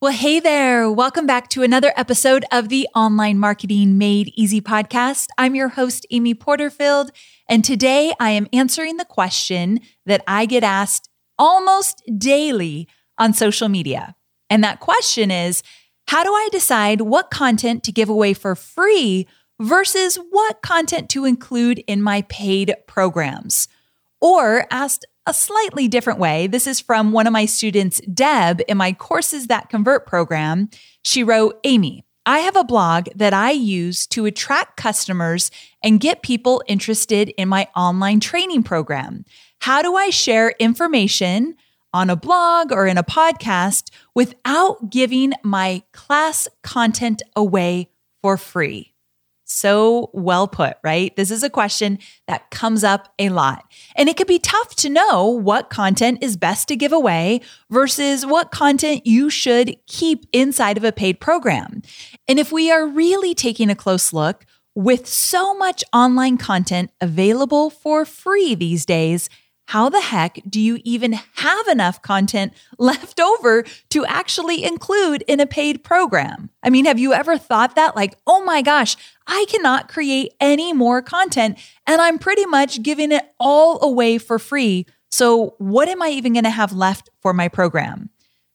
Well, hey there. Welcome back to another episode of the Online Marketing Made Easy podcast. I'm your host, Amy Porterfield, and today I am answering the question that I get asked almost daily on social media. And that question is How do I decide what content to give away for free versus what content to include in my paid programs? Or asked a slightly different way. This is from one of my students, Deb, in my Courses That Convert program. She wrote, Amy, I have a blog that I use to attract customers and get people interested in my online training program. How do I share information on a blog or in a podcast without giving my class content away for free? So well put, right? This is a question that comes up a lot. And it can be tough to know what content is best to give away versus what content you should keep inside of a paid program. And if we are really taking a close look, with so much online content available for free these days, how the heck do you even have enough content left over to actually include in a paid program? I mean, have you ever thought that? Like, oh my gosh, I cannot create any more content and I'm pretty much giving it all away for free. So, what am I even going to have left for my program?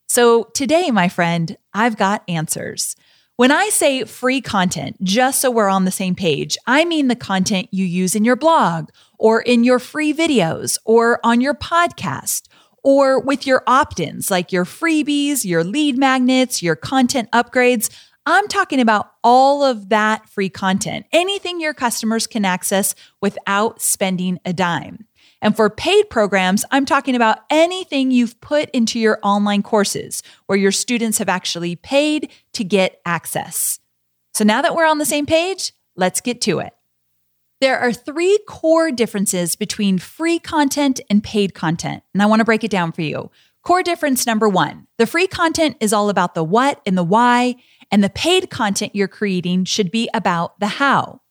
So, today, my friend, I've got answers. When I say free content, just so we're on the same page, I mean the content you use in your blog or in your free videos or on your podcast or with your opt ins like your freebies, your lead magnets, your content upgrades. I'm talking about all of that free content, anything your customers can access without spending a dime. And for paid programs, I'm talking about anything you've put into your online courses where your students have actually paid to get access. So now that we're on the same page, let's get to it. There are three core differences between free content and paid content, and I want to break it down for you. Core difference number one the free content is all about the what and the why, and the paid content you're creating should be about the how.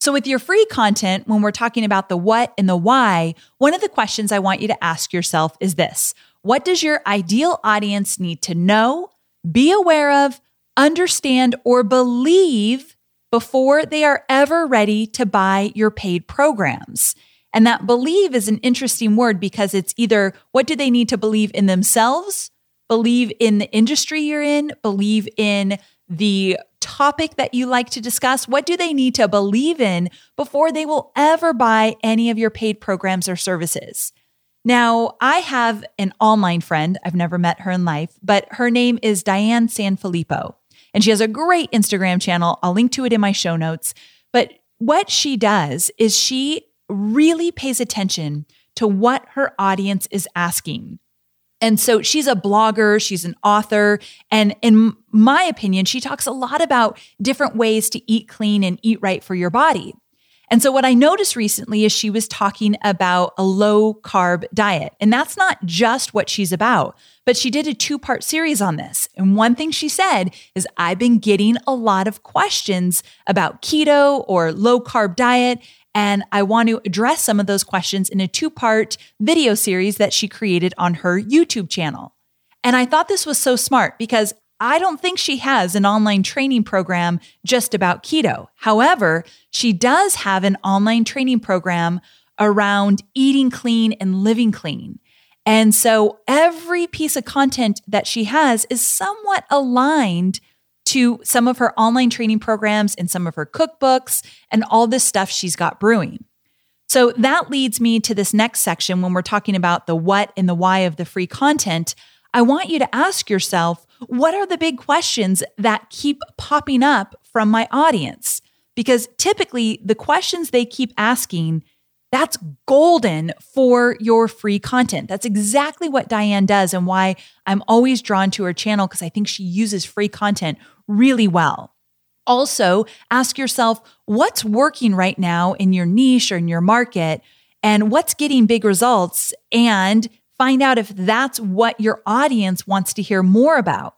So, with your free content, when we're talking about the what and the why, one of the questions I want you to ask yourself is this What does your ideal audience need to know, be aware of, understand, or believe before they are ever ready to buy your paid programs? And that believe is an interesting word because it's either what do they need to believe in themselves, believe in the industry you're in, believe in the topic that you like to discuss? What do they need to believe in before they will ever buy any of your paid programs or services? Now, I have an online friend. I've never met her in life, but her name is Diane Sanfilippo, and she has a great Instagram channel. I'll link to it in my show notes. But what she does is she really pays attention to what her audience is asking. And so she's a blogger, she's an author. And in my opinion, she talks a lot about different ways to eat clean and eat right for your body. And so what I noticed recently is she was talking about a low carb diet. And that's not just what she's about, but she did a two part series on this. And one thing she said is, I've been getting a lot of questions about keto or low carb diet. And I want to address some of those questions in a two part video series that she created on her YouTube channel. And I thought this was so smart because I don't think she has an online training program just about keto. However, she does have an online training program around eating clean and living clean. And so every piece of content that she has is somewhat aligned to some of her online training programs and some of her cookbooks and all this stuff she's got brewing. So that leads me to this next section when we're talking about the what and the why of the free content. I want you to ask yourself what are the big questions that keep popping up from my audience? Because typically the questions they keep asking that's golden for your free content. That's exactly what Diane does and why I'm always drawn to her channel because I think she uses free content really well. Also, ask yourself what's working right now in your niche or in your market and what's getting big results and find out if that's what your audience wants to hear more about.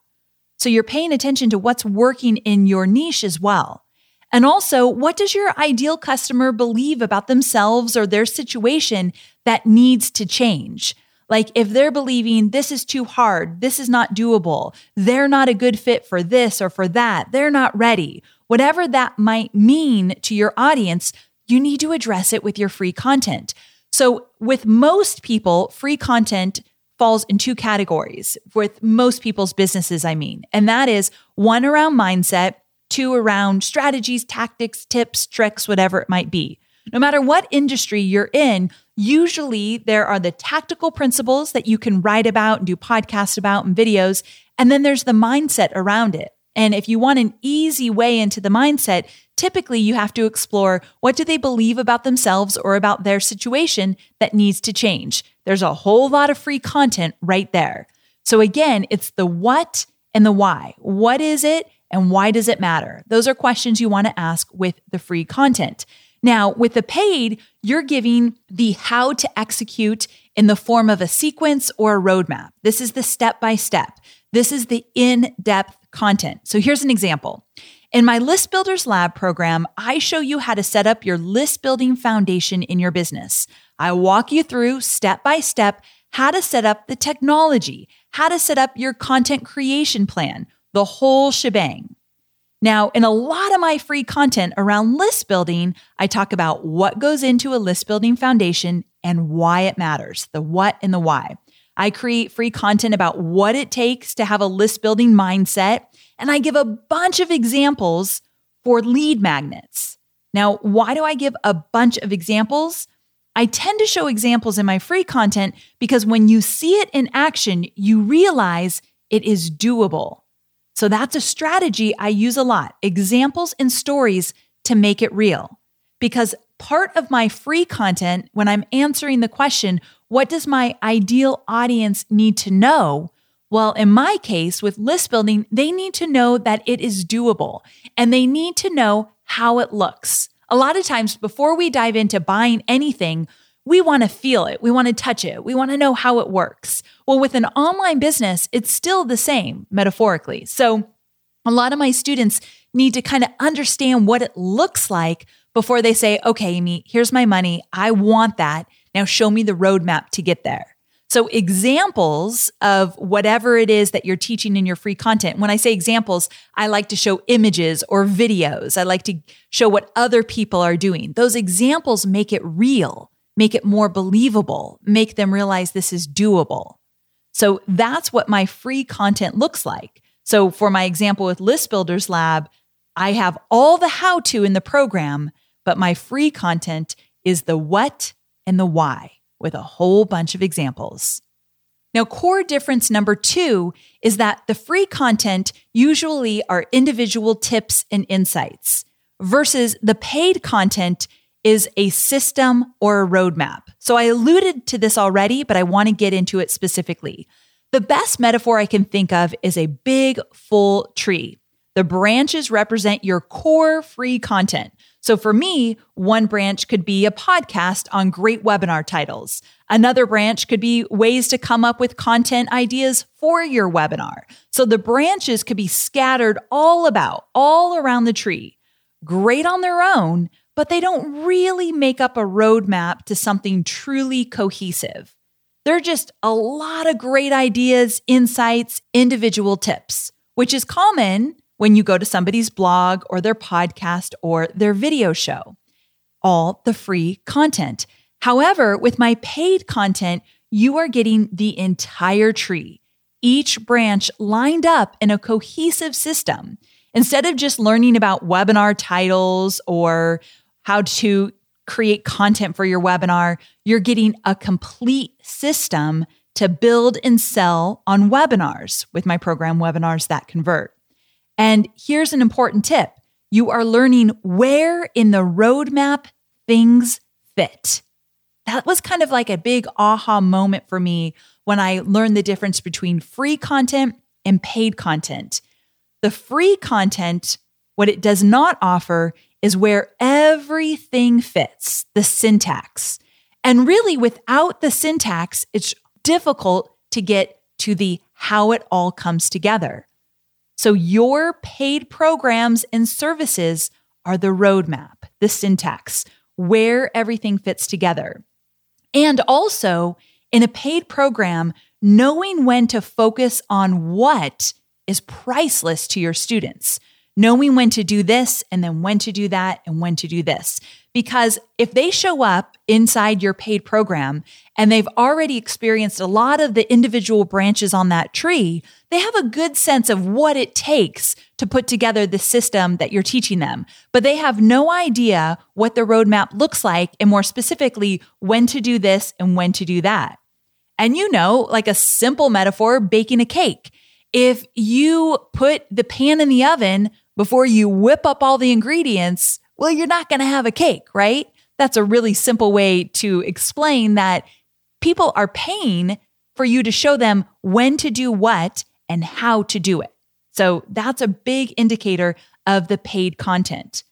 So you're paying attention to what's working in your niche as well. And also, what does your ideal customer believe about themselves or their situation that needs to change? Like if they're believing this is too hard, this is not doable, they're not a good fit for this or for that, they're not ready, whatever that might mean to your audience, you need to address it with your free content. So, with most people, free content falls in two categories with most people's businesses, I mean, and that is one around mindset, two around strategies, tactics, tips, tricks, whatever it might be. No matter what industry you're in, usually there are the tactical principles that you can write about and do podcasts about and videos. And then there's the mindset around it. And if you want an easy way into the mindset, typically you have to explore what do they believe about themselves or about their situation that needs to change. There's a whole lot of free content right there. So again, it's the what and the why. What is it and why does it matter? Those are questions you want to ask with the free content. Now, with the paid, you're giving the how to execute in the form of a sequence or a roadmap. This is the step by step. This is the in depth content. So here's an example. In my List Builders Lab program, I show you how to set up your list building foundation in your business. I walk you through step by step how to set up the technology, how to set up your content creation plan, the whole shebang. Now, in a lot of my free content around list building, I talk about what goes into a list building foundation and why it matters the what and the why. I create free content about what it takes to have a list building mindset, and I give a bunch of examples for lead magnets. Now, why do I give a bunch of examples? I tend to show examples in my free content because when you see it in action, you realize it is doable. So that's a strategy I use a lot examples and stories to make it real. Because part of my free content, when I'm answering the question, what does my ideal audience need to know? Well, in my case with list building, they need to know that it is doable and they need to know how it looks. A lot of times, before we dive into buying anything, we want to feel it. We want to touch it. We want to know how it works. Well, with an online business, it's still the same metaphorically. So, a lot of my students need to kind of understand what it looks like before they say, okay, Amy, here's my money. I want that. Now show me the roadmap to get there. So, examples of whatever it is that you're teaching in your free content. When I say examples, I like to show images or videos. I like to show what other people are doing. Those examples make it real, make it more believable, make them realize this is doable. So, that's what my free content looks like. So, for my example with List Builders Lab, I have all the how to in the program, but my free content is the what and the why with a whole bunch of examples. Now, core difference number two is that the free content usually are individual tips and insights versus the paid content is a system or a roadmap. So I alluded to this already, but I want to get into it specifically. The best metaphor I can think of is a big, full tree. The branches represent your core free content. So for me, one branch could be a podcast on great webinar titles. Another branch could be ways to come up with content ideas for your webinar. So the branches could be scattered all about, all around the tree. Great on their own, but they don't really make up a roadmap to something truly cohesive. They're just a lot of great ideas, insights, individual tips, which is common when you go to somebody's blog or their podcast or their video show. All the free content. However, with my paid content, you are getting the entire tree, each branch lined up in a cohesive system. Instead of just learning about webinar titles or how to create content for your webinar, you're getting a complete system to build and sell on webinars with my program, Webinars That Convert. And here's an important tip you are learning where in the roadmap things fit. That was kind of like a big aha moment for me when I learned the difference between free content and paid content. The free content What it does not offer is where everything fits, the syntax. And really, without the syntax, it's difficult to get to the how it all comes together. So, your paid programs and services are the roadmap, the syntax, where everything fits together. And also, in a paid program, knowing when to focus on what is priceless to your students knowing when to do this and then when to do that and when to do this. Because if they show up inside your paid program and they've already experienced a lot of the individual branches on that tree, they have a good sense of what it takes to put together the system that you're teaching them. But they have no idea what the roadmap looks like and more specifically, when to do this and when to do that. And you know, like a simple metaphor, baking a cake. If you put the pan in the oven before you whip up all the ingredients, well, you're not going to have a cake, right? That's a really simple way to explain that people are paying for you to show them when to do what and how to do it. So that's a big indicator of the paid content.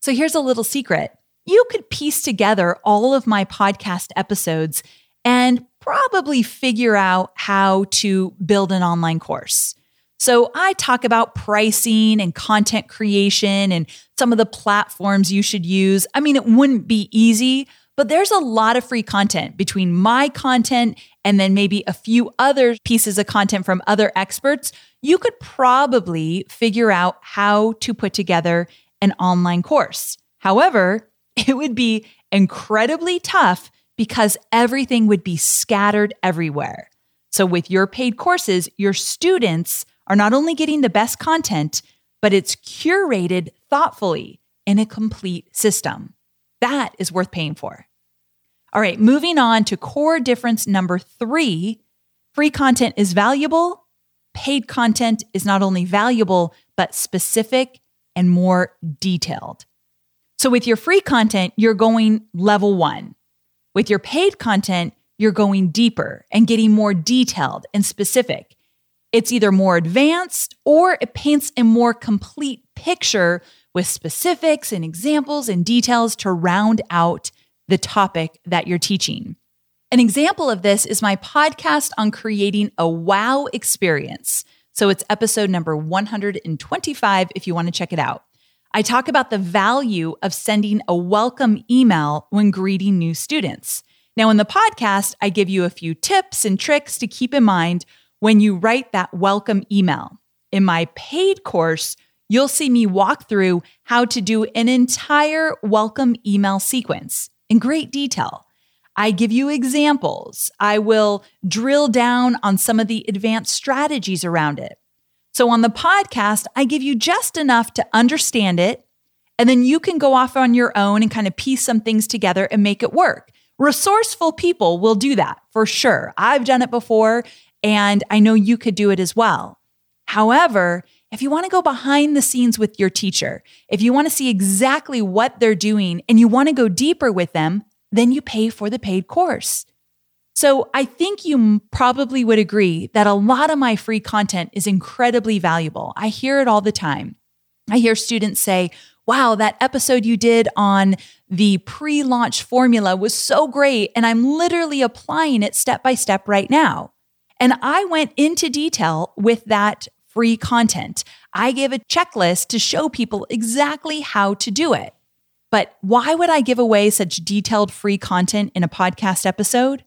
So here's a little secret you could piece together all of my podcast episodes and probably figure out how to build an online course. So I talk about pricing and content creation and some of the platforms you should use. I mean, it wouldn't be easy, but there's a lot of free content between my content and then maybe a few other pieces of content from other experts. You could probably figure out how to put together an online course. However, it would be incredibly tough because everything would be scattered everywhere. So, with your paid courses, your students are not only getting the best content, but it's curated thoughtfully in a complete system. That is worth paying for. All right, moving on to core difference number three free content is valuable. Paid content is not only valuable, but specific and more detailed. So, with your free content, you're going level one. With your paid content, you're going deeper and getting more detailed and specific. It's either more advanced or it paints a more complete picture with specifics and examples and details to round out the topic that you're teaching. An example of this is my podcast on creating a wow experience. So it's episode number 125 if you want to check it out. I talk about the value of sending a welcome email when greeting new students. Now, in the podcast, I give you a few tips and tricks to keep in mind when you write that welcome email. In my paid course, you'll see me walk through how to do an entire welcome email sequence in great detail. I give you examples. I will drill down on some of the advanced strategies around it. So on the podcast, I give you just enough to understand it. And then you can go off on your own and kind of piece some things together and make it work. Resourceful people will do that for sure. I've done it before and I know you could do it as well. However, if you want to go behind the scenes with your teacher, if you want to see exactly what they're doing and you want to go deeper with them, then you pay for the paid course. So I think you probably would agree that a lot of my free content is incredibly valuable. I hear it all the time. I hear students say, Wow, that episode you did on the pre launch formula was so great. And I'm literally applying it step by step right now. And I went into detail with that free content. I gave a checklist to show people exactly how to do it. But why would I give away such detailed free content in a podcast episode?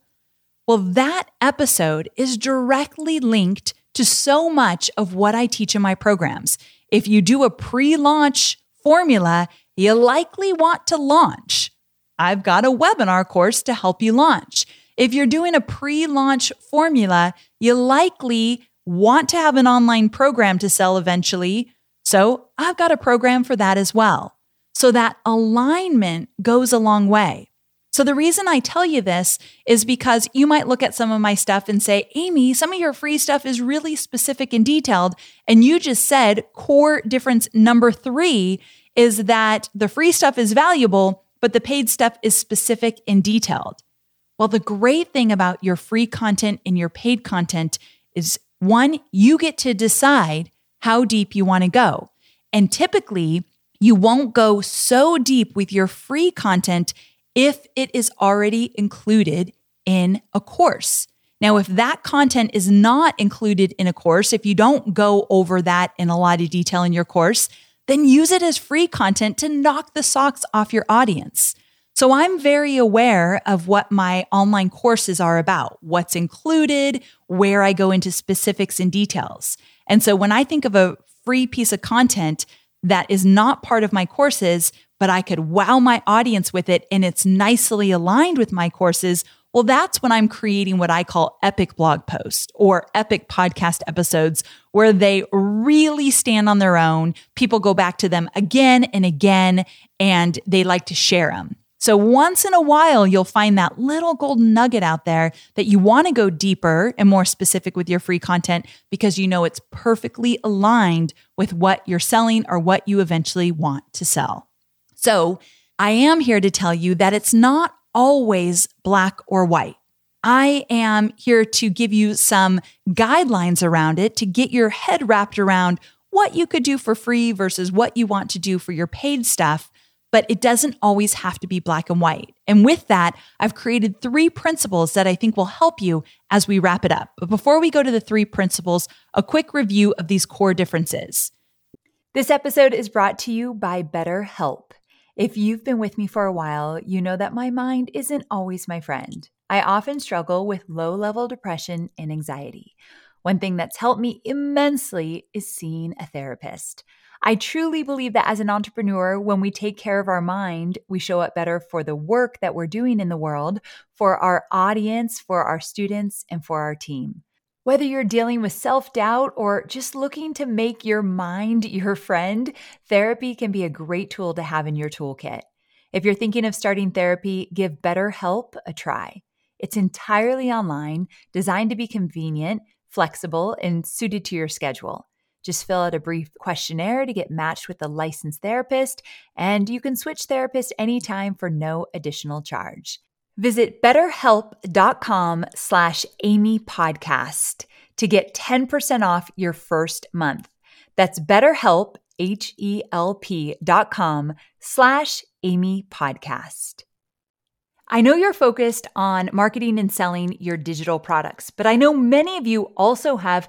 Well, that episode is directly linked to so much of what I teach in my programs. If you do a pre launch formula, you likely want to launch. I've got a webinar course to help you launch. If you're doing a pre launch formula, you likely want to have an online program to sell eventually. So I've got a program for that as well. So that alignment goes a long way. So the reason I tell you this is because you might look at some of my stuff and say, Amy, some of your free stuff is really specific and detailed. And you just said core difference number three is that the free stuff is valuable, but the paid stuff is specific and detailed. Well, the great thing about your free content and your paid content is one, you get to decide how deep you want to go. And typically, you won't go so deep with your free content if it is already included in a course. Now, if that content is not included in a course, if you don't go over that in a lot of detail in your course, then use it as free content to knock the socks off your audience. So I'm very aware of what my online courses are about, what's included, where I go into specifics and details. And so when I think of a free piece of content that is not part of my courses, but I could wow my audience with it and it's nicely aligned with my courses, well, that's when I'm creating what I call epic blog posts or epic podcast episodes where they really stand on their own. People go back to them again and again, and they like to share them. So once in a while, you'll find that little golden nugget out there that you want to go deeper and more specific with your free content because you know it's perfectly aligned with what you're selling or what you eventually want to sell. So I am here to tell you that it's not always black or white. I am here to give you some guidelines around it to get your head wrapped around what you could do for free versus what you want to do for your paid stuff. But it doesn't always have to be black and white. And with that, I've created three principles that I think will help you as we wrap it up. But before we go to the three principles, a quick review of these core differences. This episode is brought to you by BetterHelp. If you've been with me for a while, you know that my mind isn't always my friend. I often struggle with low level depression and anxiety. One thing that's helped me immensely is seeing a therapist. I truly believe that as an entrepreneur, when we take care of our mind, we show up better for the work that we're doing in the world, for our audience, for our students, and for our team. Whether you're dealing with self doubt or just looking to make your mind your friend, therapy can be a great tool to have in your toolkit. If you're thinking of starting therapy, give BetterHelp a try. It's entirely online, designed to be convenient, flexible, and suited to your schedule. Just fill out a brief questionnaire to get matched with a licensed therapist, and you can switch therapists anytime for no additional charge. Visit betterhelp.com slash Amy podcast to get 10% off your first month. That's betterhelp, H-E-L-P dot com slash Amy podcast. I know you're focused on marketing and selling your digital products, but I know many of you also have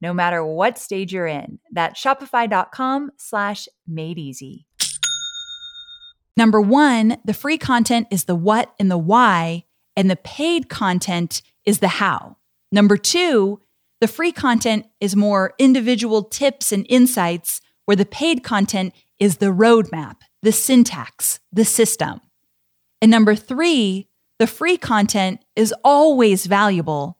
no matter what stage you're in. That's shopify.com slash made easy. Number one, the free content is the what and the why, and the paid content is the how. Number two, the free content is more individual tips and insights, where the paid content is the roadmap, the syntax, the system. And number three, the free content is always valuable,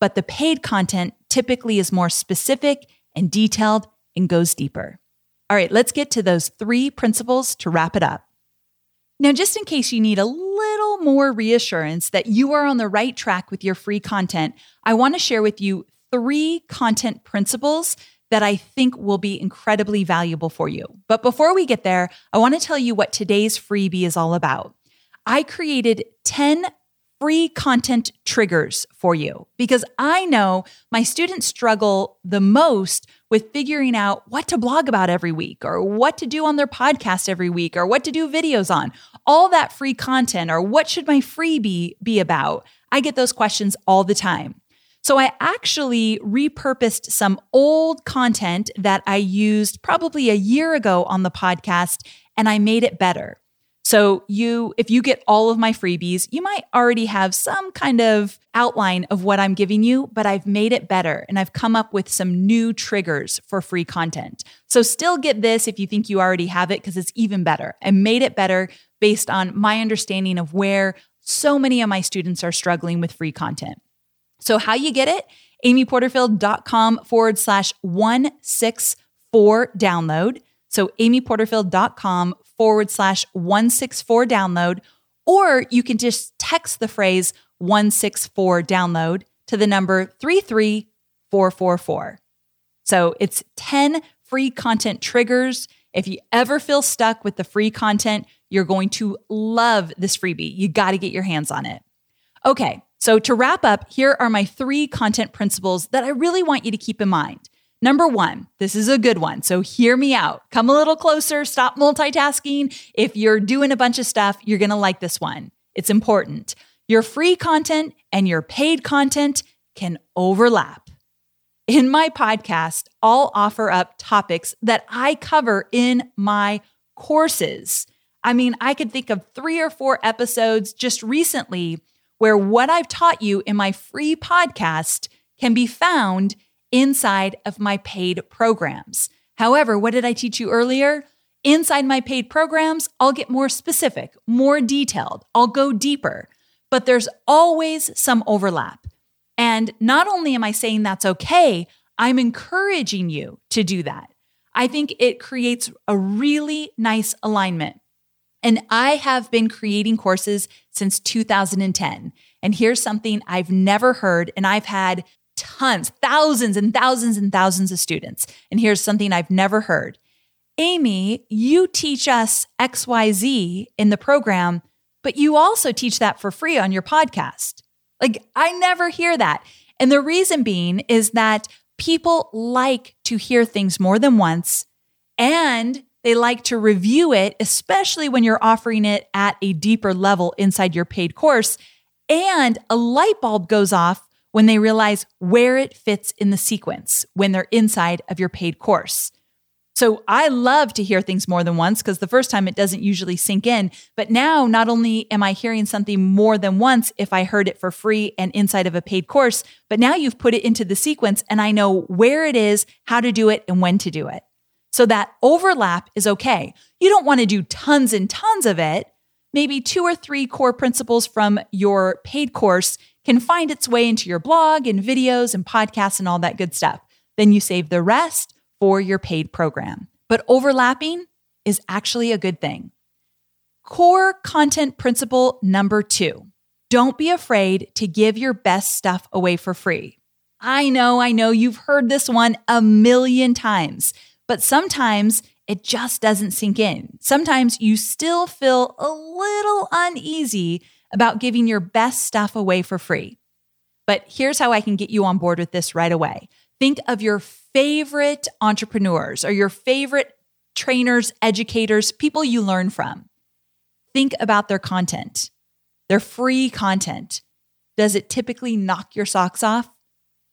but the paid content typically is more specific and detailed and goes deeper. All right, let's get to those three principles to wrap it up. Now, just in case you need a little more reassurance that you are on the right track with your free content, I want to share with you three content principles that I think will be incredibly valuable for you. But before we get there, I want to tell you what today's freebie is all about. I created 10 free content triggers for you because I know my students struggle the most with figuring out what to blog about every week or what to do on their podcast every week or what to do videos on. All that free content or what should my freebie be about? I get those questions all the time. So I actually repurposed some old content that I used probably a year ago on the podcast and I made it better. So you if you get all of my freebies, you might already have some kind of outline of what I'm giving you, but I've made it better and I've come up with some new triggers for free content. So still get this if you think you already have it because it's even better. I made it better based on my understanding of where so many of my students are struggling with free content. So how you get it? amyporterfield.com forward slash 164 download. So amyporterfield.com forward slash 164 download, or you can just text the phrase 164 download to the number 33444. So it's 10 free content triggers. If you ever feel stuck with the free content, you're going to love this freebie. You got to get your hands on it. Okay, so to wrap up, here are my three content principles that I really want you to keep in mind. Number one, this is a good one. So hear me out. Come a little closer. Stop multitasking. If you're doing a bunch of stuff, you're going to like this one. It's important. Your free content and your paid content can overlap. In my podcast, I'll offer up topics that I cover in my courses. I mean, I could think of three or four episodes just recently where what I've taught you in my free podcast can be found inside of my paid programs. However, what did I teach you earlier? Inside my paid programs, I'll get more specific, more detailed, I'll go deeper, but there's always some overlap. And not only am I saying that's okay, I'm encouraging you to do that. I think it creates a really nice alignment. And I have been creating courses since 2010. And here's something I've never heard, and I've had tons, thousands and thousands and thousands of students. And here's something I've never heard Amy, you teach us XYZ in the program, but you also teach that for free on your podcast. Like, I never hear that. And the reason being is that people like to hear things more than once and they like to review it, especially when you're offering it at a deeper level inside your paid course. And a light bulb goes off when they realize where it fits in the sequence when they're inside of your paid course. So I love to hear things more than once because the first time it doesn't usually sink in. But now, not only am I hearing something more than once if I heard it for free and inside of a paid course, but now you've put it into the sequence and I know where it is, how to do it, and when to do it. So that overlap is okay. You don't want to do tons and tons of it. Maybe two or three core principles from your paid course can find its way into your blog and videos and podcasts and all that good stuff. Then you save the rest for your paid program. But overlapping is actually a good thing. Core content principle number two don't be afraid to give your best stuff away for free. I know, I know you've heard this one a million times, but sometimes it just doesn't sink in. Sometimes you still feel a little uneasy about giving your best stuff away for free. But here's how I can get you on board with this right away. Think of your favorite entrepreneurs or your favorite trainers, educators, people you learn from. Think about their content, their free content. Does it typically knock your socks off?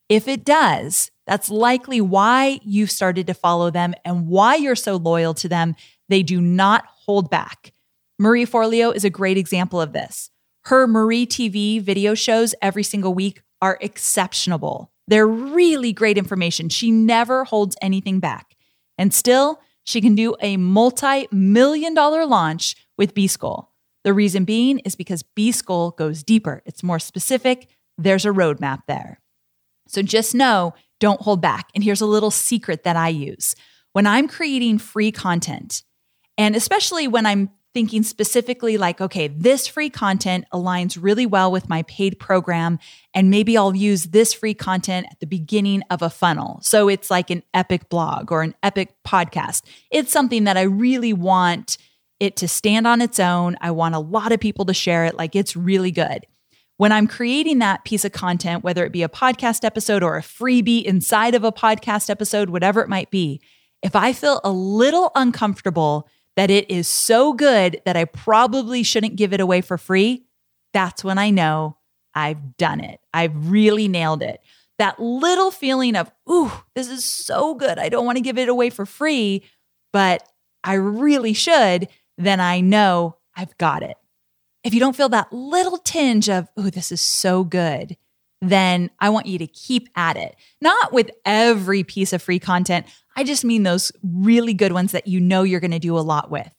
If it does, that's likely why you've started to follow them and why you're so loyal to them. They do not hold back. Marie Forleo is a great example of this. Her Marie TV video shows every single week are exceptional. They're really great information. She never holds anything back. And still, she can do a multi million dollar launch with B School. The reason being is because B School goes deeper, it's more specific. There's a roadmap there. So just know, don't hold back. And here's a little secret that I use when I'm creating free content, and especially when I'm thinking specifically like, okay, this free content aligns really well with my paid program. And maybe I'll use this free content at the beginning of a funnel. So it's like an epic blog or an epic podcast. It's something that I really want it to stand on its own. I want a lot of people to share it. Like it's really good. when I'm creating that piece of content, whether it be a podcast episode or a freebie inside of a podcast episode, whatever it might be, if I feel a little uncomfortable that it is so good that I probably shouldn't give it away for free, that's when I know I've done it. I've really nailed it. That little feeling of, ooh, this is so good. I don't want to give it away for free, but I really should. Then I know I've got it. If you don't feel that little tinge of, ooh, this is so good, then I want you to keep at it. Not with every piece of free content. I just mean those really good ones that you know you're going to do a lot with.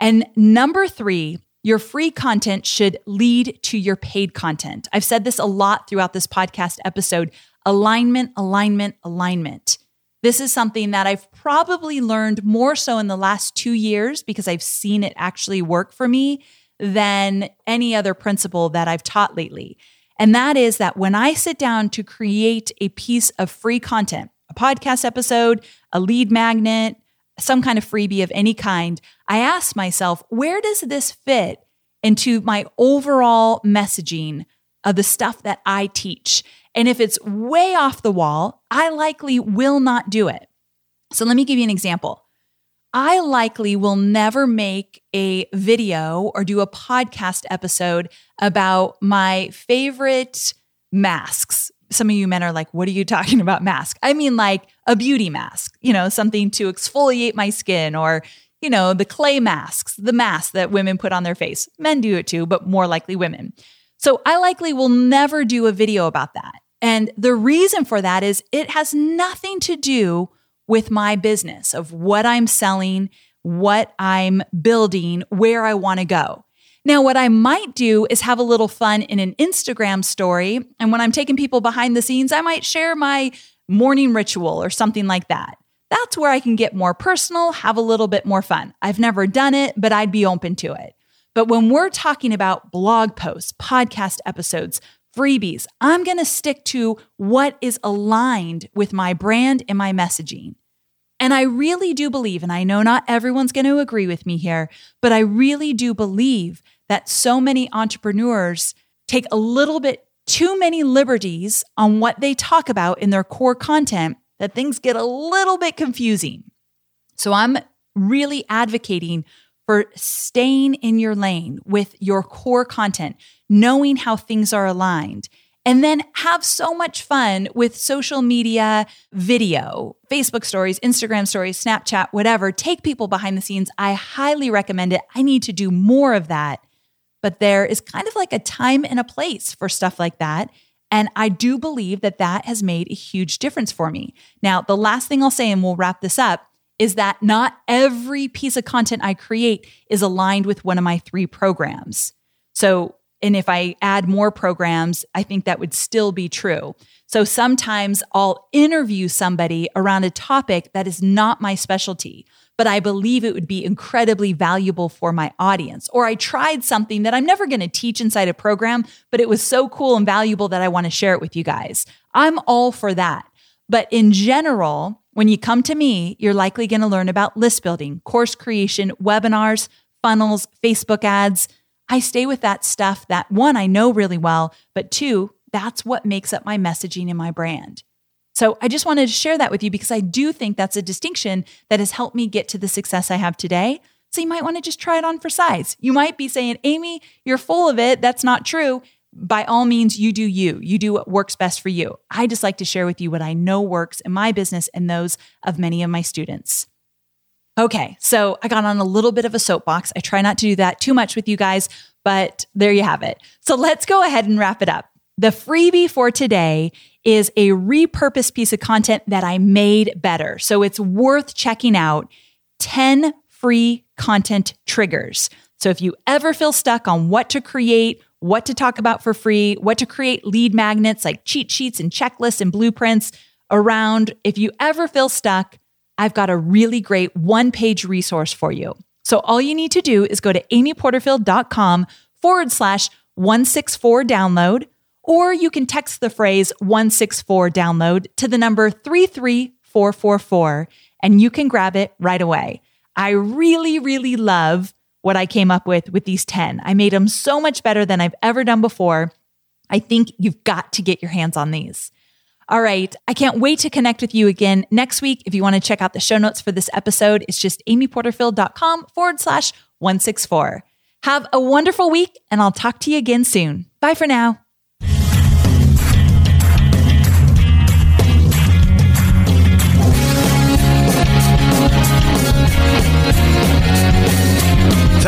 And number three, your free content should lead to your paid content. I've said this a lot throughout this podcast episode alignment, alignment, alignment. This is something that I've probably learned more so in the last two years because I've seen it actually work for me than any other principle that I've taught lately. And that is that when I sit down to create a piece of free content, a podcast episode, a lead magnet, some kind of freebie of any kind, I ask myself, where does this fit into my overall messaging of the stuff that I teach? And if it's way off the wall, I likely will not do it. So let me give you an example. I likely will never make a video or do a podcast episode about my favorite masks some of you men are like, what are you talking about mask? I mean, like a beauty mask, you know, something to exfoliate my skin or, you know, the clay masks, the mask that women put on their face. Men do it too, but more likely women. So I likely will never do a video about that. And the reason for that is it has nothing to do with my business of what I'm selling, what I'm building, where I want to go. Now, what I might do is have a little fun in an Instagram story. And when I'm taking people behind the scenes, I might share my morning ritual or something like that. That's where I can get more personal, have a little bit more fun. I've never done it, but I'd be open to it. But when we're talking about blog posts, podcast episodes, freebies, I'm going to stick to what is aligned with my brand and my messaging. And I really do believe, and I know not everyone's going to agree with me here, but I really do believe that so many entrepreneurs take a little bit too many liberties on what they talk about in their core content that things get a little bit confusing. So I'm really advocating for staying in your lane with your core content, knowing how things are aligned, and then have so much fun with social media video, Facebook stories, Instagram stories, Snapchat, whatever. Take people behind the scenes. I highly recommend it. I need to do more of that. But there is kind of like a time and a place for stuff like that. And I do believe that that has made a huge difference for me. Now, the last thing I'll say, and we'll wrap this up, is that not every piece of content I create is aligned with one of my three programs. So and if I add more programs, I think that would still be true. So sometimes I'll interview somebody around a topic that is not my specialty, but I believe it would be incredibly valuable for my audience. Or I tried something that I'm never going to teach inside a program, but it was so cool and valuable that I want to share it with you guys. I'm all for that. But in general, when you come to me, you're likely going to learn about list building, course creation, webinars, funnels, Facebook ads I stay with that stuff that one, I know really well, but two, that's what makes up my messaging and my brand. So I just wanted to share that with you because I do think that's a distinction that has helped me get to the success I have today. So you might want to just try it on for size. You might be saying, Amy, you're full of it. That's not true. By all means, you do you. You do what works best for you. I just like to share with you what I know works in my business and those of many of my students. Okay, so I got on a little bit of a soapbox. I try not to do that too much with you guys, but there you have it. So let's go ahead and wrap it up. The freebie for today is a repurposed piece of content that I made better. So it's worth checking out 10 free content triggers. So if you ever feel stuck on what to create, what to talk about for free, what to create lead magnets like cheat sheets and checklists and blueprints around, if you ever feel stuck, I've got a really great one page resource for you. So all you need to do is go to amyporterfield.com forward slash 164 download, or you can text the phrase 164 download to the number 33444 and you can grab it right away. I really, really love what I came up with with these 10. I made them so much better than I've ever done before. I think you've got to get your hands on these. All right. I can't wait to connect with you again next week. If you want to check out the show notes for this episode, it's just amyporterfield.com forward slash 164. Have a wonderful week, and I'll talk to you again soon. Bye for now.